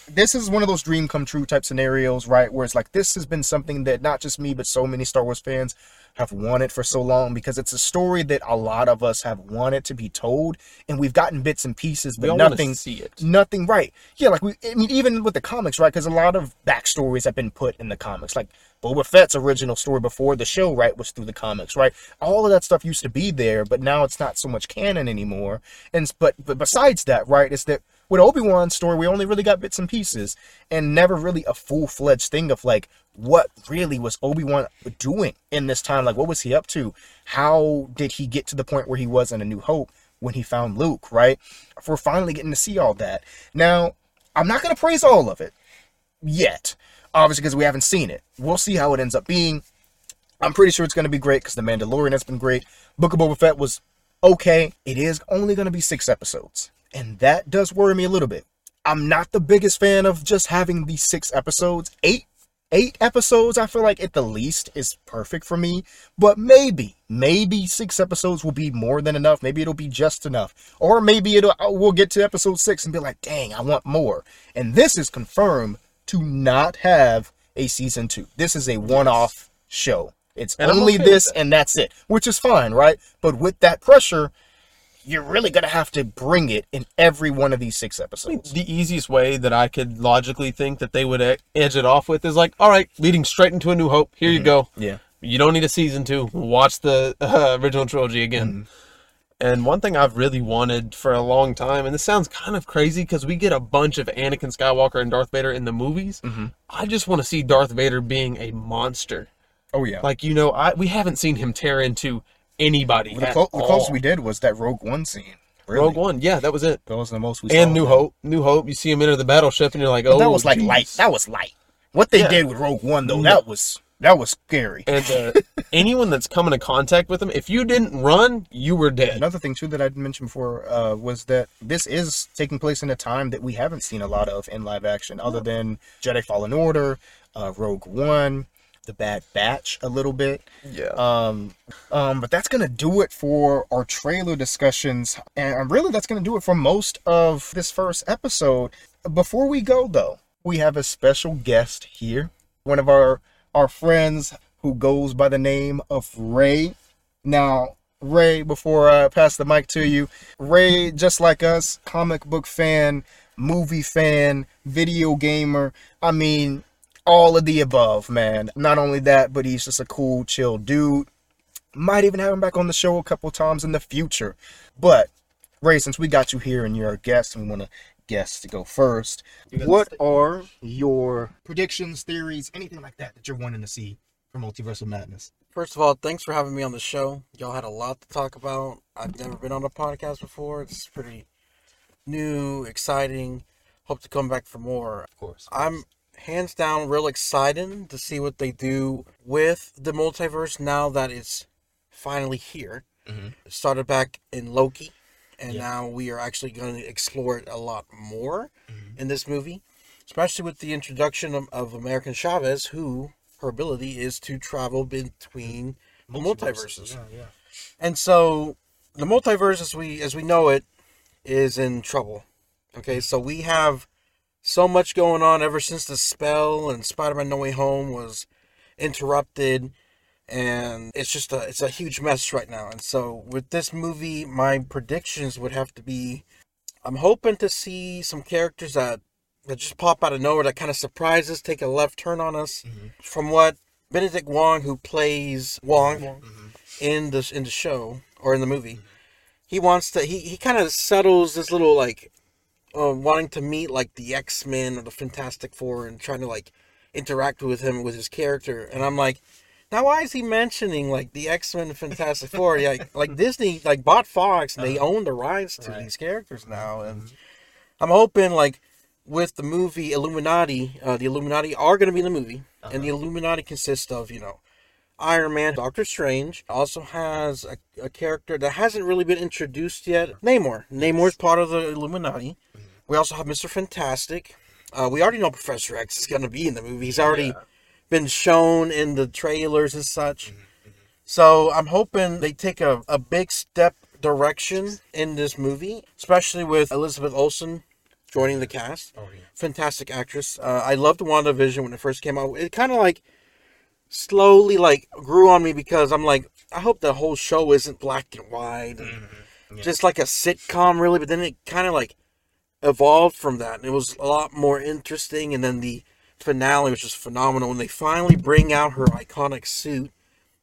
S1: This is one of those dream come true type scenarios, right? Where it's like, this has been something that not just me, but so many Star Wars fans have wanted for so long because it's a story that a lot of us have wanted to be told. And we've gotten bits and pieces, but nothing
S2: see it.
S1: nothing right yeah like we i mean even with the comics right because a lot of backstories have been put in the comics like boba fett's original story before the show right was through the comics right all of that stuff used to be there but now it's not so much canon anymore and but but besides that right is that with obi-wan's story we only really got bits and pieces and never really a full-fledged thing of like what really was obi-wan doing in this time like what was he up to how did he get to the point where he was in a new hope when he found Luke, right? We're finally getting to see all that. Now, I'm not going to praise all of it yet, obviously, because we haven't seen it. We'll see how it ends up being. I'm pretty sure it's going to be great because The Mandalorian has been great. Book of Boba Fett was okay. It is only going to be six episodes, and that does worry me a little bit. I'm not the biggest fan of just having these six episodes. Eight eight episodes, I feel like at the least is perfect for me. But maybe, maybe six episodes will be more than enough. Maybe it'll be just enough. Or maybe it'll we'll get to episode six and be like, dang, I want more. And this is confirmed to not have a season two. This is a one-off show. It's
S2: And
S1: only
S2: okay
S1: this
S2: that.
S1: and that's it, which is fine, right? But with that pressure, you're really gonna have to bring it in every one of these six episodes.
S2: The easiest way that I could logically think that they would e- edge it off with is like, all right, leading straight into a New Hope. Here you mm-hmm. go.
S1: Yeah.
S2: You don't need a season two. Watch the uh, original trilogy again. Mm-hmm. And one thing I've really wanted for a long time, and this sounds kind of crazy because we get a bunch of Anakin Skywalker and Darth Vader in the movies. Mm-hmm. I just want to see Darth Vader being a monster.
S1: Oh yeah.
S2: Like you know, I we haven't seen him tear into anybody.
S1: the, clo- the closest we did was that Rogue One scene. Really.
S2: Rogue One, yeah, that was it.
S1: That was the most we saw.
S2: And
S1: New him.
S2: Hope, New Hope. You see him enter the battleship, and you're like,
S1: But
S2: oh,
S1: that was like
S2: geez.
S1: light. That was light. What they
S2: Yeah.
S1: did with Rogue One though,
S2: No.
S1: that was that was scary.
S2: And uh, anyone that's come into contact with him, if you didn't run, you were dead.
S1: Another thing too that I mentioned before uh, was that this is taking place in a time that we haven't seen a lot of in live action, other than Jedi Fallen Order, uh, Rogue One, The Bad Batch, a little bit.
S2: Yeah.
S1: Um, um, but that's gonna do it for our trailer discussions, and really that's gonna do it for most of this first episode. Before we go though, we have a special guest here, one of our our friends who goes by the name of Ray. Now, Ray, before I pass the mic to you, Ray, just like us, comic book fan, movie fan, video gamer. I mean, all of the above, man. Not only that, but he's just a cool, chill dude. Might even have him back on the show a couple times in the future. But Ray, since we got you here and you're a guest, and we want to guests to go first. What are your predictions, theories, anything like that that you're wanting to see for Multiverse of Madness?
S4: First of all, thanks for having me on the show. Y'all had a lot to talk about. I've never been on a podcast before. It's pretty new, exciting. Hope to come back for more.
S1: Of course.
S4: I'm hands down real excited to see what they do with the multiverse now that it's finally here.
S1: Mhm.
S4: It started back in Loki, and
S1: Yeah.
S4: now we are actually going to explore it a lot more
S1: Mhm.
S4: in this movie, especially with the introduction of, of American Chavez, who her ability is to travel between the multiverses.
S1: Yeah, yeah.
S4: And so the multiverse as we as we know it is in trouble. Okay, so we have so much going on ever since the spell and Spider-Man No Way Home was interrupted and it's just a it's a huge mess right now. And so with this movie my predictions would have to be I'm hoping to see some characters that that just pop out of nowhere that kind of surprise us, take a left turn on us.
S1: Mhm.
S4: From what Benedict Wong, who plays Wong,
S1: Mhm.
S4: in the in the show or in the movie. He wants to. He he kind of settles this little like, uh, wanting to meet like the X Men or the Fantastic Four and trying to like interact with him with his character. And I'm like, now why is he mentioning like the X Men and Fantastic Four? Yeah, like, like Disney like bought Fox and they own the rights to
S1: Right.
S4: these characters now. And I'm hoping like with the movie Illuminati, uh, the Illuminati are going to be in the movie, and the Illuminati consists of you know Iron Man, Doctor Strange also has a, a character that hasn't really been introduced yet. Namor. Namor's part of the Illuminati. We also have Mister Fantastic. Uh, we already know Professor X is going to be in the movie. He's already been shown in the trailers and such. So I'm hoping they take a, a big step direction in this movie, especially with Elizabeth Olsen joining the cast
S1: Oh, yeah.
S4: fantastic actress. Uh, I loved WandaVision when it first came out. It kind of like slowly like grew on me because I'm like, I hope the whole show isn't black and white, and
S1: Mm-hmm. Yeah.
S4: just like a sitcom really. But then it kind of like evolved from that, and it was a lot more interesting. And then the finale was just phenomenal when they finally bring out her iconic suit,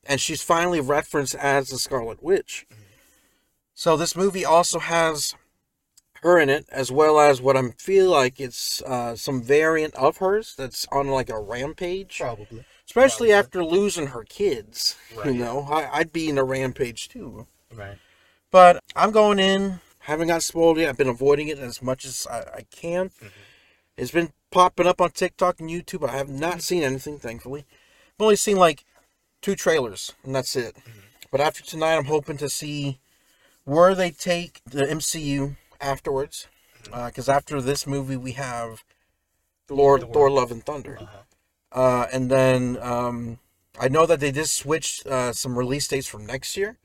S4: and she's finally referenced as the Scarlet Witch. So this movie also has her in it, as well as what I feel like it's uh, some variant of hers that's on like a rampage.
S1: Probably.
S4: Especially
S1: Probably.
S4: after losing her kids,
S1: Right.
S4: you know, I, I'd be in a rampage too.
S1: Right.
S4: But I'm going in, haven't got spoiled yet. I've been avoiding it as much as I, I can. It's been popping up on TikTok and YouTube. I have not seen anything, thankfully. I've only seen like two trailers, and that's it. But after tonight, I'm hoping to see where they take the MCU afterwards. Because after this movie, we have Lord
S1: Thor.
S4: Thor: Love and Thunder.
S1: Uh-huh.
S4: Uh, and then um, I know that they just switched uh, some release dates from next year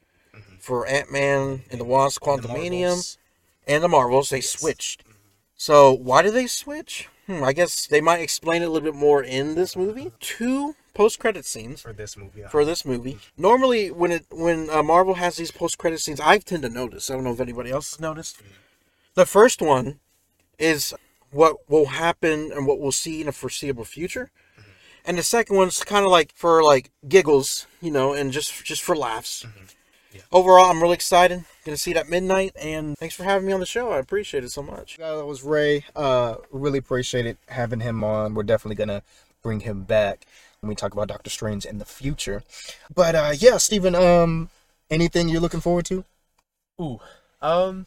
S4: for Ant Man and the Wasp:
S1: Mm-hmm. The
S4: Quantumanium and the Marvels. They switched. So why do they switch? Hmm, I guess they might explain it a little bit more in this movie. Two post-credit scenes
S1: for this movie.
S4: for this movie. Normally, when it when uh, Marvel has these post-credit scenes, I tend to notice. I don't know if anybody else has noticed. The first one is what will happen and what we'll see in the foreseeable future, and the second one's kind of like for like giggles, you know, and just just for laughs. Overall, I'm really excited. Gonna see it at midnight, and thanks for having me on the show. I appreciate it so much.
S1: That was Ray. Uh, really appreciated having him on. We're definitely gonna bring him back when we talk about Doctor Strange in the future. But uh, yeah, Stephen, um, anything you're looking forward to?
S2: Ooh, um,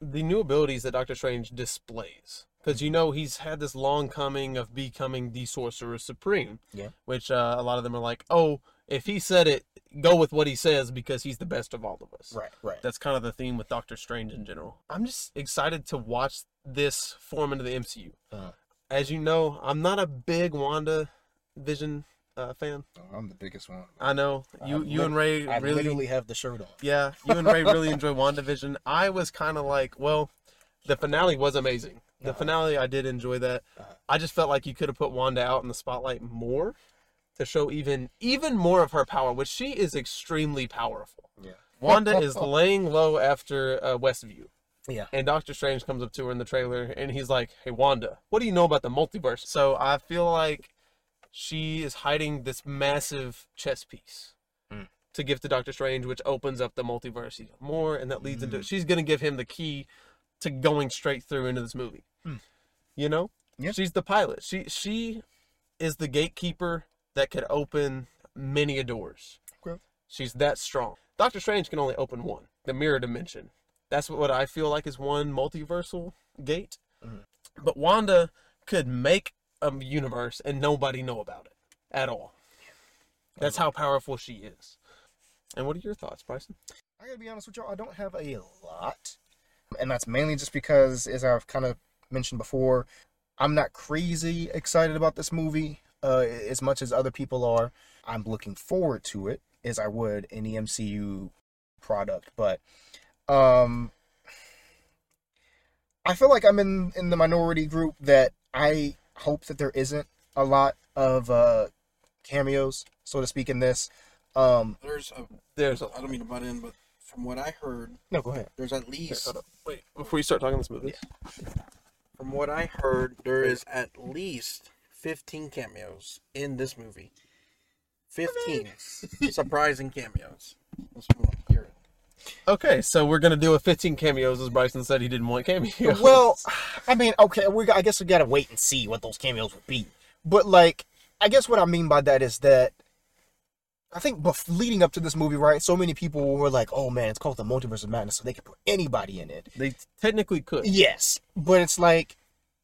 S2: the new abilities that Doctor Strange displays, because you know he's had this long coming of becoming the Sorcerer Supreme.
S1: Yeah.
S2: Which uh, a lot of them are like, oh, if he said it, go with what he says because he's the best of all of us.
S1: Right, right.
S2: That's kind of the theme with Doctor Strange in general. I'm just excited to watch this form into the MCU.
S1: Uh-huh.
S2: As you know, I'm not a big Wanda Vision uh, fan.
S1: Oh, I'm the biggest one.
S2: I know you,
S1: I
S2: you and Ray
S1: I
S2: really
S1: literally have the shirt on.
S2: yeah, you and Ray really enjoy WandaVision. I was kind of like, well, the finale was amazing. The
S1: Uh-huh.
S2: finale, I did enjoy that.
S1: Uh-huh.
S2: I just felt like you could have put Wanda out in the spotlight more to show even even more of her power, which she is extremely powerful.
S1: Yeah.
S2: Wanda is laying low after uh, Westview,
S1: Yeah.
S2: and Doctor Strange comes up to her in the trailer, and he's like, "Hey, Wanda, what do you know about the multiverse?" So I feel like she is hiding this massive chess piece
S1: Hmm.
S2: to give to Doctor Strange, which opens up the multiverse even more, and that leads
S1: Hmm.
S2: into she's gonna give him the key to going straight through into this movie.
S1: Hmm.
S2: You know,
S1: Yeah.
S2: she's the pilot. She she is the gatekeeper that could open many doors.
S1: Okay.
S2: She's that strong. Doctor Strange can only open one, the mirror dimension. That's what I feel like is one multiversal gate.
S1: Mhm.
S2: But Wanda could make a universe and nobody know about it at all. That's how powerful she is. And what are your thoughts, Bryson?
S1: I gotta be honest with y'all, I don't have a lot. And that's mainly just because, as I've kind of mentioned before, I'm not crazy excited about this movie uh, as much as other people are. I'm looking forward to it as I would any MCU product. But um, I feel like I'm in, in the minority group that I hope that there isn't a lot of uh, cameos, so to speak, in this. Um,
S4: There's, a,
S2: There's a
S4: I don't mean to butt in, but from what I heard,
S1: no, go ahead.
S4: there's at least
S2: hold up. Wait, before you start talking this movie.
S4: From what I heard, there is at least 15 cameos in this movie. 15 surprising cameos. Let's move on. Hear.
S2: Okay, so we're gonna do a 15 cameos, as Bryson said he didn't want cameos.
S1: Well, I mean, okay, we I guess we gotta wait and see what those cameos would be. But like, I guess what I mean by that is that I think bef- leading up to this movie, right? So many people were like, "Oh man, it's called the Multiverse of Madness, so they could put anybody in it."
S2: they technically could.
S1: Yes, but it's like,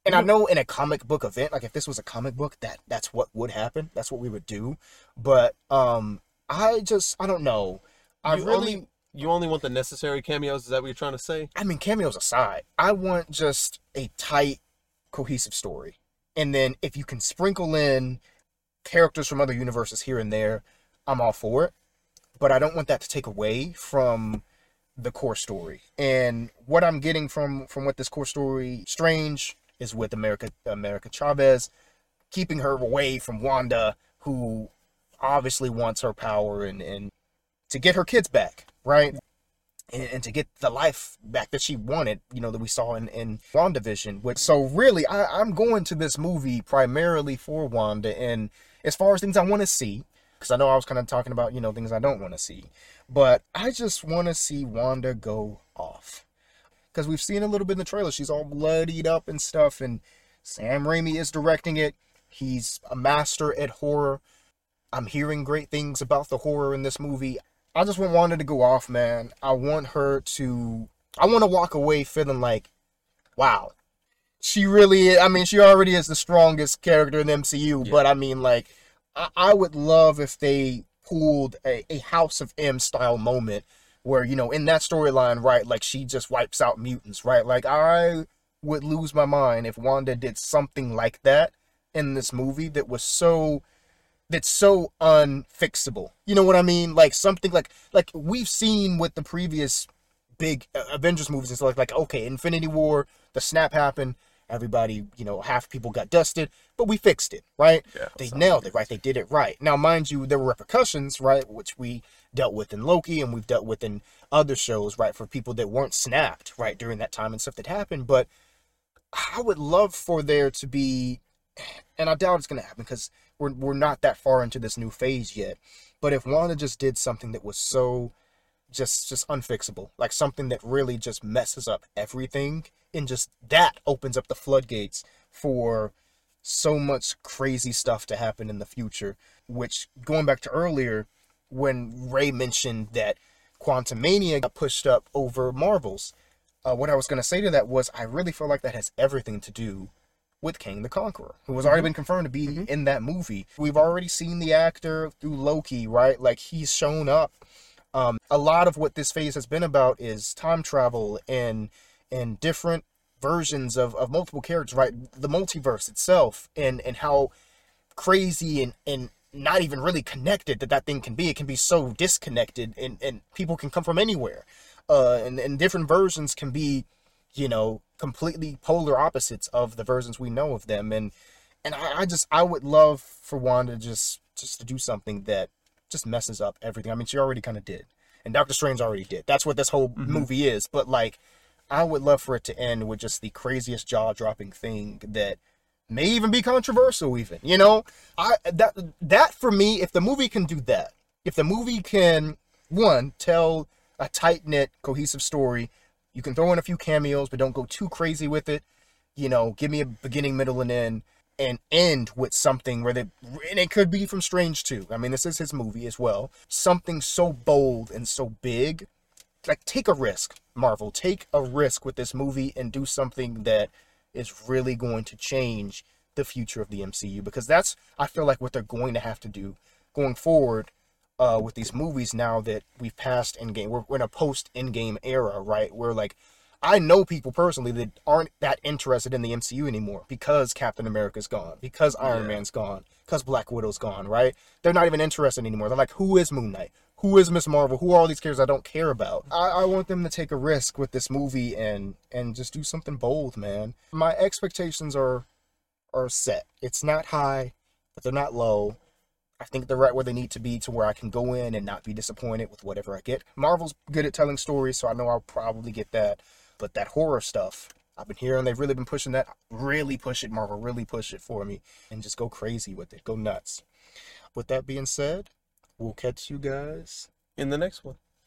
S1: and I know in a comic book event, like if this was a comic book, that that's what would happen. That's what we would do. But um, I just I don't know. I
S2: You
S1: really.
S2: only you only want the necessary cameos. Is that what you're trying to say?
S1: I mean, cameos aside, I want just a tight, cohesive story. And then if you can sprinkle in characters from other universes here and there, I'm all for it. But I don't want that to take away from the core story. And what I'm getting from from what this core story Strange is with America America Chavez, keeping her away from Wanda, who obviously wants her power and, and to get her kids back, right? and, and to get the life back that she wanted, you know, that we saw in, in WandaVision. Which, so really, I, I'm going to this movie primarily for Wanda. And as far as things I want to see, because I know I was kind of talking about, you know, things I don't want to see, but I just want to see Wanda go off. Because we've seen a little bit in the trailer. She's all bloodied up and stuff. And Sam Raimi is directing it. He's a master at horror. I'm hearing great things about the horror in this movie. I just want Wanda to go off, man. I want her to. I want to walk away feeling like, wow, she really. I mean, she already is the strongest character in the MCU,
S2: Yeah.
S1: but I mean, like, I, I would love if they pulled a, a House of M style moment where you know in that storyline, right? Like she just wipes out mutants, right? Like I would lose my mind if Wanda did something like that in this movie that was so that's so unfixable. You know what I mean? Like something like like we've seen with the previous big uh, Avengers movies and stuff like like okay, Infinity War, the snap happened, everybody, you know, half people got dusted, but we fixed it, right?
S2: Yeah,
S1: they nailed it, right? They did it right. Now, mind you, there were repercussions, right, which we dealt with in Loki and we've dealt with in other shows, right, for people that weren't snapped, right, during that time and stuff that happened, but I would love for there to be and I doubt it's going to happen because we're, we're not that far into this new phase yet. But if Wanda just did something that was so just just unfixable, like something that really just messes up everything, and just that opens up the floodgates for so much crazy stuff to happen in the future. Which going back to earlier, when Ray mentioned that Quantumania got pushed up over Marvels, uh, what I was going to say to that was I really feel like that has everything to do with Kang the Conqueror, who has already been confirmed to be in that movie. We've already seen the actor through Loki, right? Like he's shown up. Um, a lot of what this phase has been about is time travel and and different versions of, of multiple characters, right? The multiverse itself and and how crazy and and not even really connected that that thing can be. It can be so disconnected and and people can come from anywhere. Uh, and and different versions can be you know, completely polar opposites of the versions we know of them. And and I, I just I would love for Wanda just just to do something that just messes up everything. I mean, she already kind of did, and Doctor Strange already did. That's what this whole movie is. But like, I would love for it to end with just the craziest jaw dropping thing that may even be controversial. Even you know, I that that for me, if the movie can do that, if the movie can one tell a tight knit, cohesive story you can throw in a few cameos, but don't go too crazy with it. You know, give me a beginning, middle, and end, and end with something where they, and it could be from Strange too. I mean, this is his movie as well. Something so bold and so big. Like, take a risk, Marvel. Take a risk with this movie and do something that is really going to change the future of the MCU because that's, I feel like, what they're going to have to do going forward uh, with these movies now that we've passed Endgame. We're, we're in a post Endgame era, right? Where like I know people personally that aren't that interested in the MCU anymore because Captain America's gone, because Iron
S2: Yeah.
S1: Man's gone, because Black Widow's gone, right? They're not even interested anymore. They're like, who is Moon Knight? Who is Miss Marvel? Who are all these characters I don't care about? I, I want them to take a risk with this movie and and just do something bold, man. My expectations are are set. It's not high, but they're not low. I think they're right where they need to be to where I can go in and not be disappointed with whatever I get. Marvel's good at telling stories, so I know I'll probably get that. But that horror stuff, I've been hearing they've really been pushing that. Really push it, Marvel. Really push it for me. And just go crazy with it. Go nuts. With that being said, we'll catch you guys
S2: In the next one.